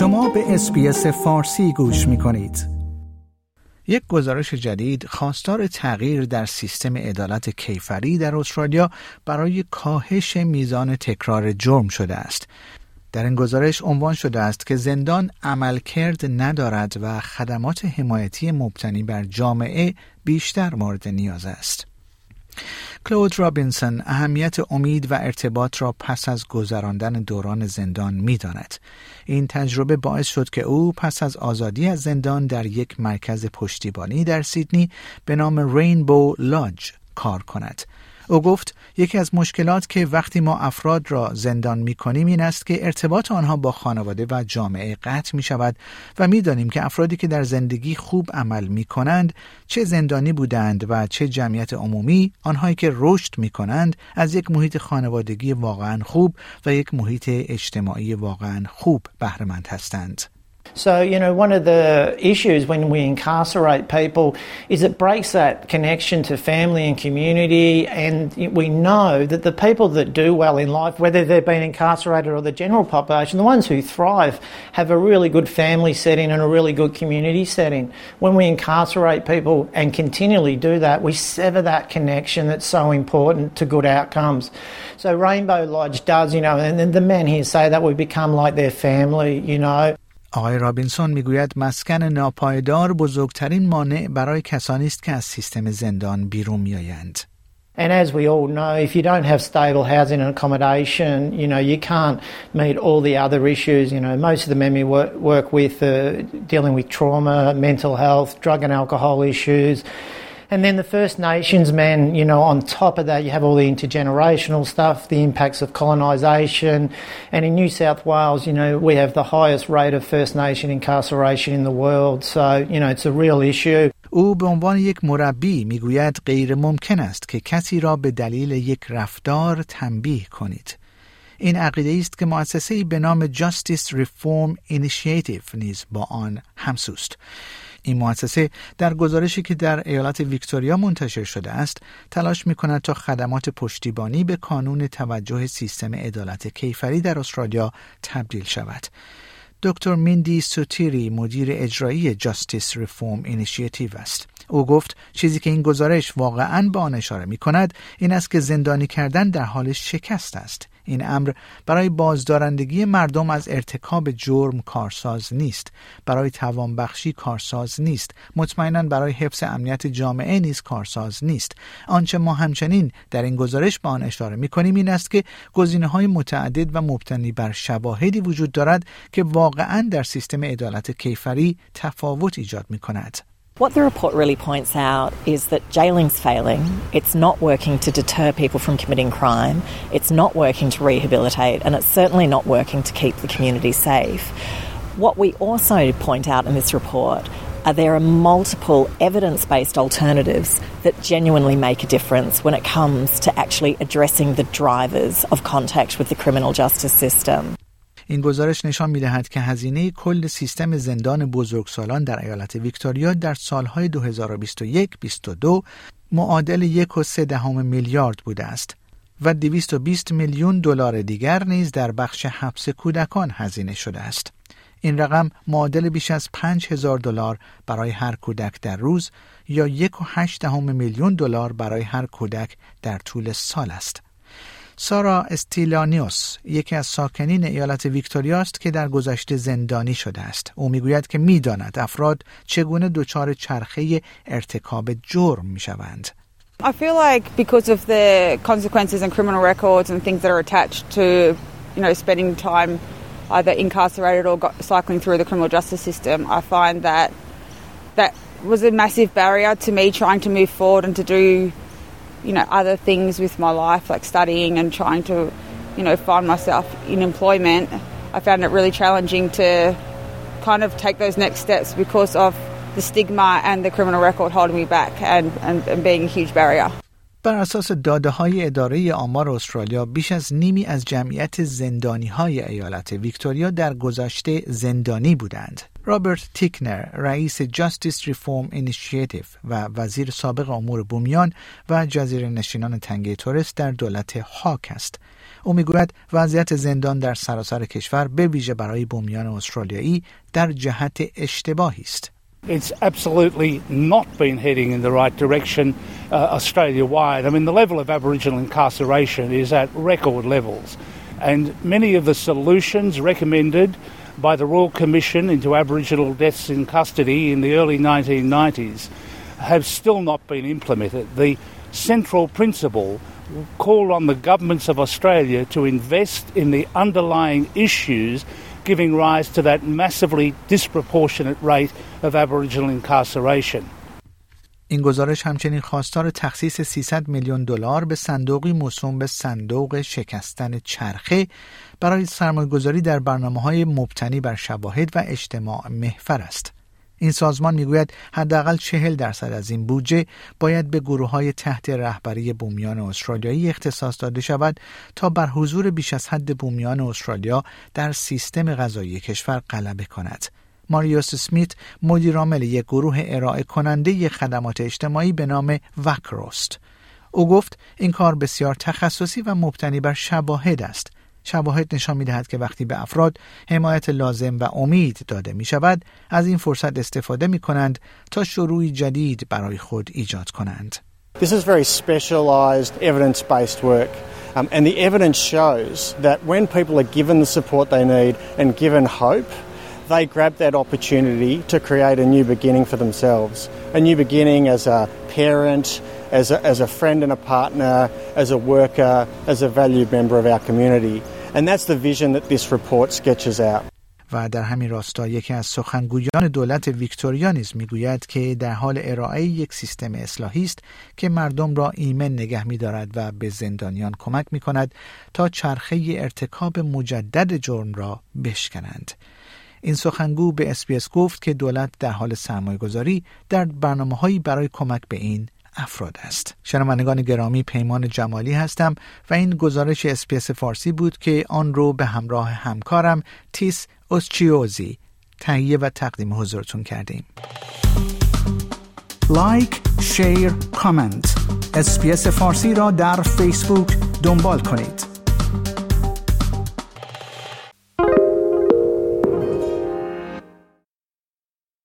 شما به SBS فارسی گوش می کنید. یک گزارش جدید خواستار تغییر در سیستم عدالت کیفری در استرالیا برای کاهش میزان تکرار جرم شده است. در این گزارش عنوان شده است که زندان عملکرد ندارد و خدمات حمایتی مبتنی بر جامعه بیشتر مورد نیاز است. کلود رابینسون اهمیت امید و ارتباط را پس از گذراندن دوران زندان می داند. این تجربه باعث شد که او پس از آزادی از زندان در یک مرکز پشتیبانی در سیدنی به نام رینبو لاج کار کند او گفت یکی از مشکلات که وقتی ما افراد را زندان می کنیم این است که ارتباط آنها با خانواده و جامعه قطع می شود و می دانیم که افرادی که در زندگی خوب عمل می کنند چه زندانی بودند و چه جمعیت عمومی آنهایی که رشد می کنند از یک محیط خانوادگی واقعا خوب و یک محیط اجتماعی واقعا خوب بهرهمند هستند. So, you know, one of the issues when we incarcerate people is it breaks that connection to family and community. And we know that the people that do well in life, whether they've been incarcerated or the general population, the ones who thrive have a really good family setting and a really good community setting. When we incarcerate people and continually do that, we sever that connection that's so important to good outcomes. So, Rainbow Lodge does, you know, and the men here say that we become like their family, you know. آقای رابینسون می‌گوید مسکن ناپایدار بزرگترین مانع برای کسانی است که از سیستم زندان بیرون میآیند. And as we all know, if you don't have stable housing and accommodation, you know, you can't meet all the other issues. You know, most of the men we work, with are dealing with trauma, mental health, drug and alcohol issues. And then the First Nations men, you know, on top of that, you have all the intergenerational stuff, the impacts of colonisation. And in New South Wales, you know, we have the highest rate of First Nation incarceration in the world. So, you know, it's a real issue. او به عنوان یک مربی میگوید غیر ممکن است که کسی را به دلیل یک رفتار تنبیه کنید. این عقیده است که مؤسسه به نام Justice Reform Initiative نیز با آن همسوست. این مؤسسه در گزارشی که در ایالت ویکتوریا منتشر شده است تلاش می کند تا خدمات پشتیبانی به کانون توجه سیستم عدالت کیفری در استرالیا تبدیل شود. دکتر میندی سوتیری مدیر اجرایی Justice Reform Initiative است. او گفت چیزی که این گزارش واقعا به آن اشاره می کند این است که زندانی کردن در حال شکست است. این امر برای بازدارندگی مردم از ارتکاب جرم کارساز نیست. برای توانبخشی کارساز نیست. مطمئنا برای حفظ امنیت جامعه نیز کارساز نیست. آنچه ما همچنین در این گزارش به آن اشاره می کنیم این است که گزینه های متعدد و مبتنی بر شواهدی وجود دارد که واقعا در سیستم عدالت کیفری تفاوت ایجاد می کند What the report really points out is that jailing's failing. It's not working to deter people from committing crime. It's not working to rehabilitate, and it's certainly not working to keep the community safe. What we also point out in this report are there are multiple evidence based alternatives that genuinely make a difference when it comes to actually addressing the drivers of contact with the criminal justice system. این گزارش نشان می‌دهد که هزینه کل سیستم زندان بزرگسالان در ایالت ویکتوریا در سالهای 2021-22 معادل یک و سه دهم میلیارد بوده است و 220 میلیون دلار دیگر نیز در بخش حبس کودکان هزینه شده است. این رقم معادل بیش از 5000 دلار برای هر کودک در روز یا یک و هشت دهم میلیون دلار برای هر کودک در طول سال است. سارا استیلانیوس یکی از ساکنین ایالت ویکتوریا است که در گذشته زندانی شده است او می‌گوید که می‌داند افراد چگونه دچار چرخه ارتکاب جرم می‌شوند I feel like because of the consequences and criminal records and things that are attached to you know spending time either incarcerated or cycling through the criminal justice system I find that that was a massive barrier to me trying to move forward and to do you know, other things with my life, like studying and trying to, you know, find myself in employment, I found it really challenging to kind of take those next steps because of the stigma and the criminal record holding me back and, and, and being a huge barrier. بر اساس داده های اداره آمار استرالیا بیش از نیمی از جمعیت زندانی های ایالت ویکتوریا در گذشته زندانی بودند. رابرت تیکنر رئیس Justice Reform Initiative و وزیر سابق امور بومیان و جزیره نشینان تنگه تورست در دولت هاک است. او می‌گوید وضعیت زندان در سراسر کشور به ویژه برای بومیان استرالیایی در جهت اشتباهی است. It's absolutely not been heading in the right direction uh, Australia wide. I mean, the level of Aboriginal incarceration is at record levels, and many of the solutions recommended by the Royal Commission into Aboriginal deaths in custody in the early 1990s have still not been implemented. The central principle called on the governments of Australia to invest in the underlying issues giving rise to that massively disproportionate rate of Aboriginal incarceration. این گزارش همچنین خواستار تخصیص 300 میلیون دلار به صندوقی موسوم به صندوق شکستن چرخه برای سرمایه‌گذاری در برنامه‌های مبتنی بر شواهد و اجتماع محور است. این سازمان می‌گوید حداقل چهل درصد از این بودجه باید به گروه های تحت رهبری بومیان استرالیایی اختصاص داده شود تا بر حضور بیش از حد بومیان استرالیا در سیستم غذایی کشور غلبه کند. ماریوس سمیت مدیرعامل یک گروه ارائه کننده خدمات اجتماعی به نام وکروست. او گفت این کار بسیار تخصصی و مبتنی بر شواهد است شواهد نشان می دهد که وقتی به افراد حمایت لازم و امید داده می شود از این فرصت استفاده می کنند تا شروعی جدید برای خود ایجاد کنند. This is very specialised evidence based work. Um, and the evidence shows that when people are given the support they need and given hope, they grab that opportunity to create a new beginning for themselves. A new beginning as a parent, as a, as a friend and a partner, as a worker, as a valued member of our community. And that's the vision that this report sketches out. و در همین راستا یکی از سخنگویان دولت ویکتوریا نیز می‌گوید که در حال ارائه یک سیستم اصلاحی است که مردم را ایمن نگه میدارد و به زندانیان کمک می کند تا چرخه ارتکاب مجدد جرم را بشکنند. این سخنگو به SBS گفت که دولت در حال سرمایه گذاری در برنامه هایی برای کمک به این افراد است. شنوندگان گرامی پیمان جمالی هستم و این گزارش SBS فارسی بود که آن رو به همراه همکارم تیس اوسچیوزی تهیه و تقدیم حضورتون کردیم. like، share، comment SBS فارسی را در فیسبوک دنبال کنید.